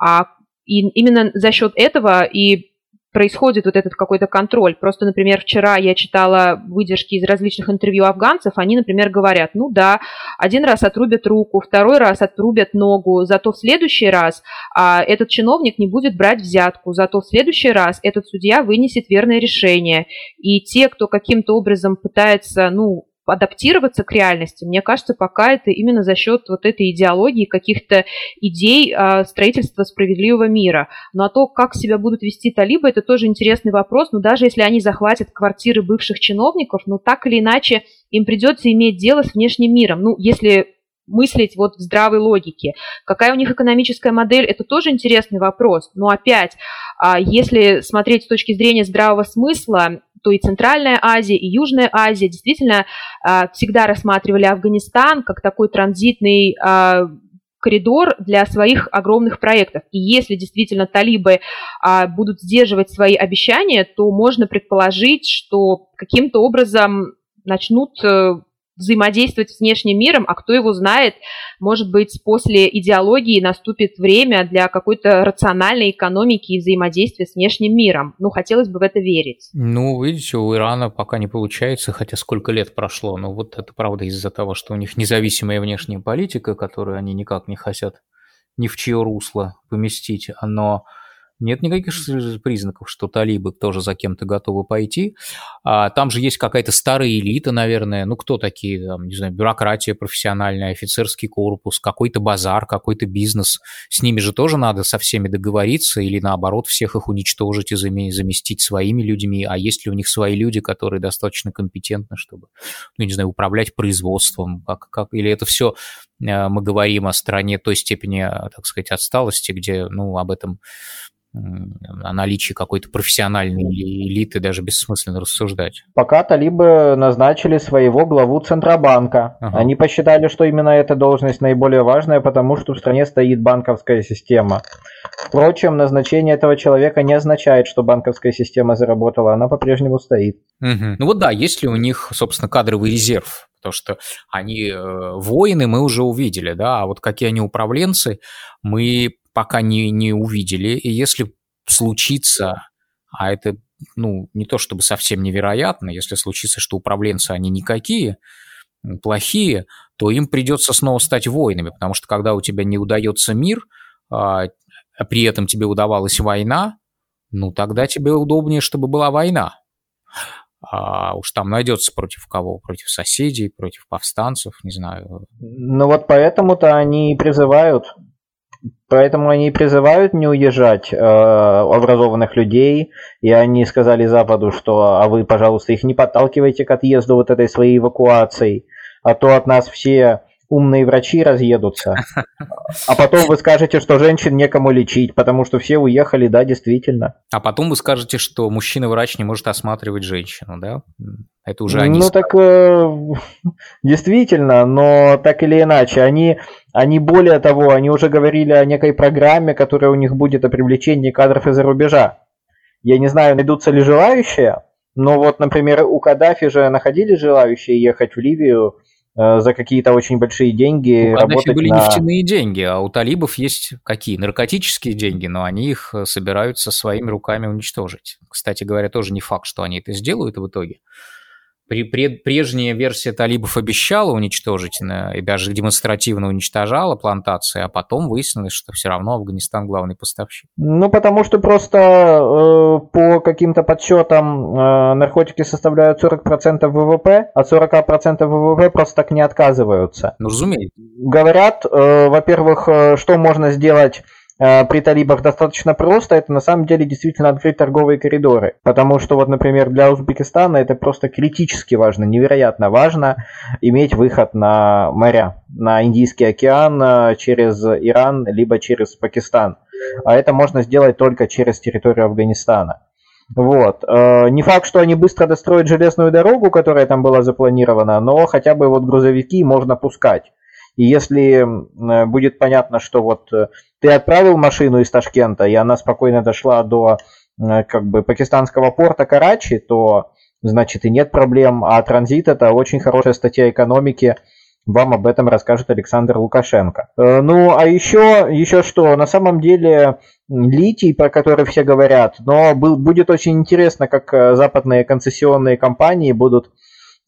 B: А и именно за счет этого и происходит вот этот какой-то контроль. Просто, например, вчера я читала выдержки из различных интервью афганцев, они, например, говорят, ну да, один раз отрубят руку, второй раз отрубят ногу, зато в следующий раз а, этот чиновник не будет брать взятку, зато в следующий раз этот судья вынесет верное решение. И те, кто каким-то образом пытается, ну, адаптироваться к реальности, мне кажется, пока это именно за счет вот этой идеологии, каких-то идей э, строительства справедливого мира. Ну а то, как себя будут вести талибы, это тоже интересный вопрос. Но даже если они захватят квартиры бывших чиновников, ну так или иначе им придется иметь дело с внешним миром. Ну, если мыслить вот в здравой логике. Какая у них экономическая модель, это тоже интересный вопрос. Но опять, а, если смотреть с точки зрения здравого смысла, то и Центральная Азия, и Южная Азия действительно а, всегда рассматривали Афганистан как такой транзитный а, коридор для своих огромных проектов. И если действительно талибы а, будут сдерживать свои обещания, то можно предположить, что каким-то образом начнут э, взаимодействовать с внешним миром, а кто его знает, может быть, после идеологии наступит время для какой-то рациональной экономики и взаимодействия с внешним миром. Ну, хотелось бы в это верить.
A: Ну, видите, у Ирана пока не получается, хотя сколько лет прошло, но вот это правда из-за того, что у них независимая внешняя политика, которую они никак не хотят ни в чье русло поместить, но нет никаких признаков, что талибы тоже за кем-то готовы пойти. А, там же есть какая-то старая элита, наверное. Ну, кто такие? Там, не знаю, бюрократия профессиональная, офицерский корпус, какой-то базар, какой-то бизнес. С ними же тоже надо со всеми договориться или, наоборот, всех их уничтожить и заместить своими людьми. А есть ли у них свои люди, которые достаточно компетентны, чтобы, ну, не знаю, управлять производством? Как, как, или это все мы говорим о стране той степени, так сказать, отсталости, где, ну, об этом о наличии какой-то профессиональной элиты даже бессмысленно рассуждать.
C: Пока талибы назначили своего главу Центробанка. Ага. Они посчитали, что именно эта должность наиболее важная, потому что в стране стоит банковская система. Впрочем, назначение этого человека не означает, что банковская система заработала, она по-прежнему стоит.
A: Угу. Ну вот да, есть ли у них, собственно, кадровый резерв? Потому что они э, воины мы уже увидели, да, а вот какие они управленцы, мы пока не, не увидели. И если случится, а это ну, не то чтобы совсем невероятно, если случится, что управленцы, они никакие, плохие, то им придется снова стать воинами, потому что когда у тебя не удается мир, а, а при этом тебе удавалась война, ну тогда тебе удобнее, чтобы была война. А уж там найдется против кого? Против соседей, против повстанцев, не знаю.
C: Ну вот поэтому-то они и призывают Поэтому они призывают не уезжать э, образованных людей, и они сказали Западу, что а вы, пожалуйста, их не подталкивайте к отъезду вот этой своей эвакуацией, а то от нас все умные врачи разъедутся. А потом вы скажете, что женщин некому лечить, потому что все уехали, да, действительно.
A: А потом вы скажете, что мужчина-врач не может осматривать женщину, да? Это уже они.
C: Ну так э, действительно, но так или иначе, они, они более того, они уже говорили о некой программе, которая у них будет о привлечении кадров из-за рубежа. Я не знаю, найдутся ли желающие, но вот, например, у Каддафи же находились желающие ехать в Ливию за какие-то очень большие деньги.
A: У Каддафи были на... нефтяные деньги, а у талибов есть какие? Наркотические деньги, но они их э, собираются своими руками уничтожить. Кстати говоря, тоже не факт, что они это сделают в итоге. Прежняя версия талибов обещала уничтожить и даже демонстративно уничтожала плантации, а потом выяснилось, что все равно Афганистан главный поставщик.
C: Ну, потому что просто э, по каким-то подсчетам э, наркотики составляют 40% ВВП, а 40% ВВП просто так не отказываются.
A: Ну, разумеется.
C: Говорят, э, во-первых, э, что можно сделать при талибах достаточно просто, это на самом деле действительно открыть торговые коридоры. Потому что вот, например, для Узбекистана это просто критически важно, невероятно важно иметь выход на моря, на Индийский океан э, через Иран, либо через Пакистан. А это можно сделать только через территорию Афганистана. Вот. Э, не факт, что они быстро достроят железную дорогу, которая там была запланирована, но хотя бы вот грузовики можно пускать. И если будет понятно, что вот э, ты отправил машину из Ташкента, и она спокойно дошла до э, как бы пакистанского порта Карачи, то значит и нет проблем. А транзит это очень хорошая статья экономики. Вам об этом расскажет Александр Лукашенко. Э, ну, а еще, еще что, на самом деле литий, про который все говорят, но будет очень интересно, как западные концессионные компании будут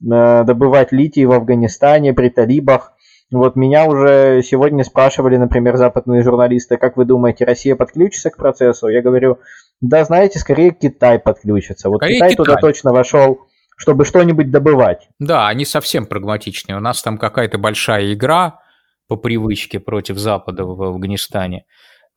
C: добывать литий в Афганистане при талибах. Вот меня уже сегодня спрашивали, например, западные журналисты, как вы думаете, Россия подключится к процессу? Я говорю, да, знаете, скорее Китай подключится. Вот Китай, Китай туда точно вошел чтобы что-нибудь добывать.
A: Да, они совсем прагматичные. У нас там какая-то большая игра по привычке против Запада в Афганистане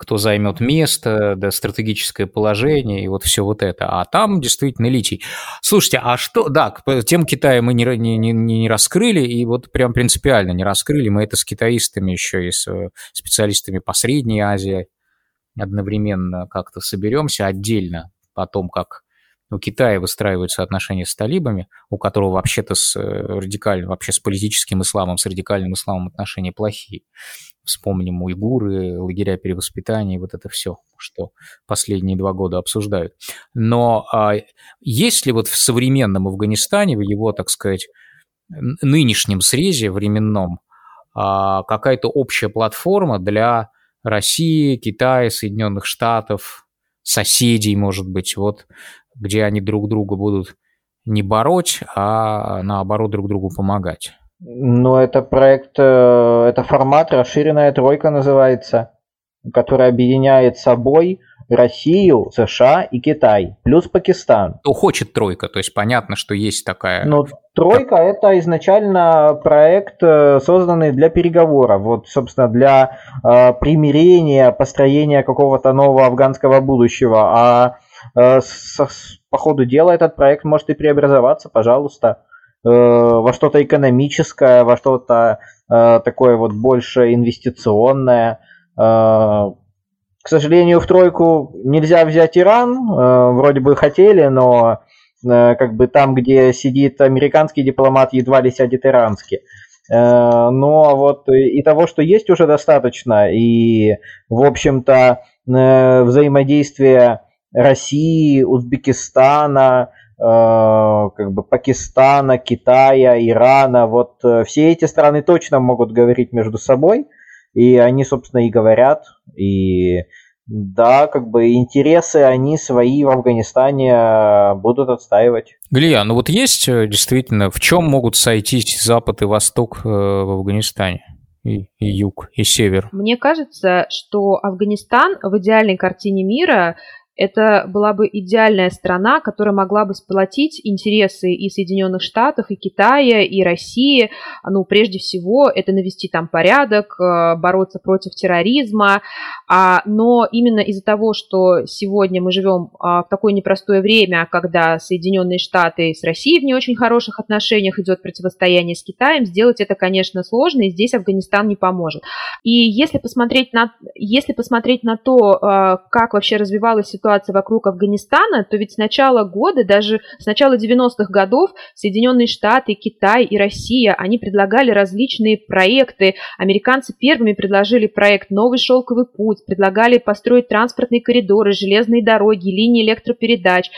A: кто займет место, да, стратегическое положение и вот все вот это. А там действительно литий. Слушайте, а что, да, тем Китая мы не, не, не, не раскрыли, и вот прям принципиально не раскрыли. Мы это с китаистами еще и с э, специалистами по Средней Азии одновременно как-то соберемся отдельно о том, как у Китая выстраиваются отношения с талибами, у которого вообще-то с э, радикальным, вообще с политическим исламом, с радикальным исламом отношения плохие. Вспомним уйгуры, лагеря перевоспитания, вот это все, что последние два года обсуждают. Но а, есть ли вот в современном Афганистане, в его, так сказать, нынешнем срезе временном, а, какая-то общая платформа для России, Китая, Соединенных Штатов, соседей, может быть, вот где они друг друга будут не бороть, а наоборот друг другу помогать.
C: Ну, это проект, э, это формат расширенная тройка называется, который объединяет собой Россию, США и Китай, плюс Пакистан.
A: Кто хочет тройка, то есть понятно, что есть такая...
C: Ну, тройка это изначально проект, э, созданный для переговоров, вот, собственно, для э, примирения, построения какого-то нового афганского будущего, а по ходу дела этот проект может и преобразоваться, пожалуйста, э, во что-то экономическое, во что-то э, такое вот больше инвестиционное. Э, к сожалению, в тройку нельзя взять Иран, э, вроде бы хотели, но э, как бы там, где сидит американский дипломат, едва ли сядет иранский. Э, но вот и того, что есть, уже достаточно. И, в общем-то, э, взаимодействие России, Узбекистана, э, как бы Пакистана, Китая, Ирана, вот э, все эти страны точно могут говорить между собой, и они, собственно, и говорят, и да, как бы интересы они свои в Афганистане э, будут отстаивать.
A: Галия, ну вот есть действительно, в чем могут сойтись Запад и Восток в Афганистане? И, и юг, и север.
B: Мне кажется, что Афганистан в идеальной картине мира это была бы идеальная страна, которая могла бы сплотить интересы и Соединенных Штатов, и Китая, и России. Ну, прежде всего, это навести там порядок, э, бороться против терроризма. А, но именно из-за того, что сегодня мы живем а, в такое непростое время, когда Соединенные Штаты с Россией в не очень хороших отношениях идет противостояние с Китаем, сделать это, конечно, сложно, и здесь Афганистан не поможет. И если посмотреть на, если посмотреть на то, э, как вообще развивалась ситуация ситуация вокруг Афганистана, то ведь с начала года, даже с начала 90-х годов Соединенные Штаты, Китай и Россия, они предлагали различные проекты. Американцы первыми предложили проект «Новый шелковый путь», предлагали построить транспортные коридоры, железные дороги, линии электропередач.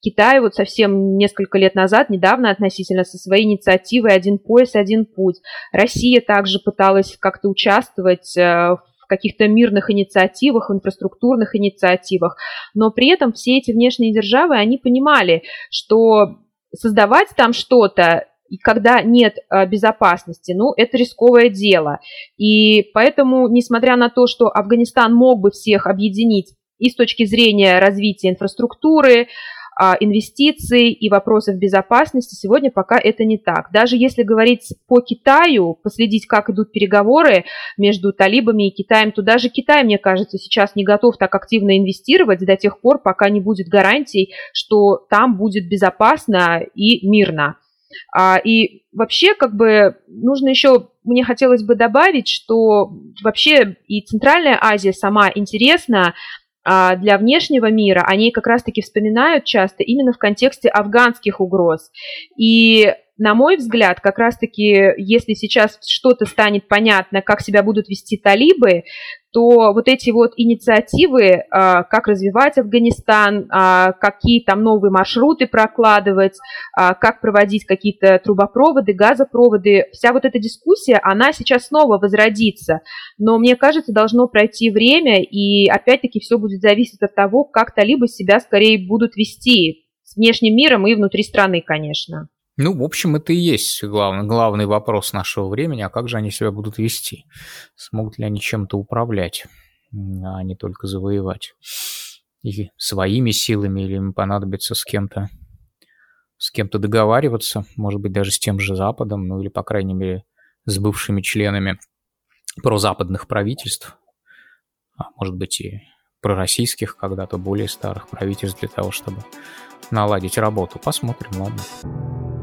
B: Китай вот совсем несколько лет назад, недавно относительно, со своей инициативой «Один пояс, один путь». Россия также пыталась как-то участвовать э, в каких-то мирных инициативах, в инфраструктурных инициативах. Но при этом все эти внешние державы, они понимали, что создавать там что-то когда нет э, безопасности, ну, это рисковое дело. И поэтому, несмотря на то, что Афганистан мог бы всех объединить и с точки зрения развития инфраструктуры, инвестиций и вопросов безопасности. Сегодня пока это не так. Даже если говорить по Китаю, последить, как идут переговоры между талибами и Китаем, то даже Китай, мне кажется, сейчас не готов так активно инвестировать до тех пор, пока не будет гарантий, что там будет безопасно и мирно. А, и вообще, как бы, нужно еще, мне хотелось бы добавить, что вообще и Центральная Азия сама интересна а, для внешнего мира, они как раз-таки вспоминают часто именно в контексте афганских угроз. И на мой взгляд, как раз-таки, если сейчас что-то станет понятно, как себя будут вести талибы, то вот эти вот инициативы, а, как развивать Афганистан, а, какие там новые маршруты прокладывать, а, как проводить какие-то трубопроводы, газопроводы, вся вот эта дискуссия, она сейчас снова возродится. Но мне кажется, должно пройти время, и опять-таки все будет зависеть от того, как талибы себя скорее будут вести с внешним миром и внутри страны, конечно.
A: Ну, в общем, это и есть главный, главный вопрос нашего времени, а как же они себя будут вести? Смогут ли они чем-то управлять, а не только завоевать? И своими силами, или им понадобится с кем-то с кем-то договариваться, может быть, даже с тем же Западом, ну или, по крайней мере, с бывшими членами прозападных правительств, а может быть и пророссийских, когда-то более старых правительств для того, чтобы наладить работу. Посмотрим, ладно.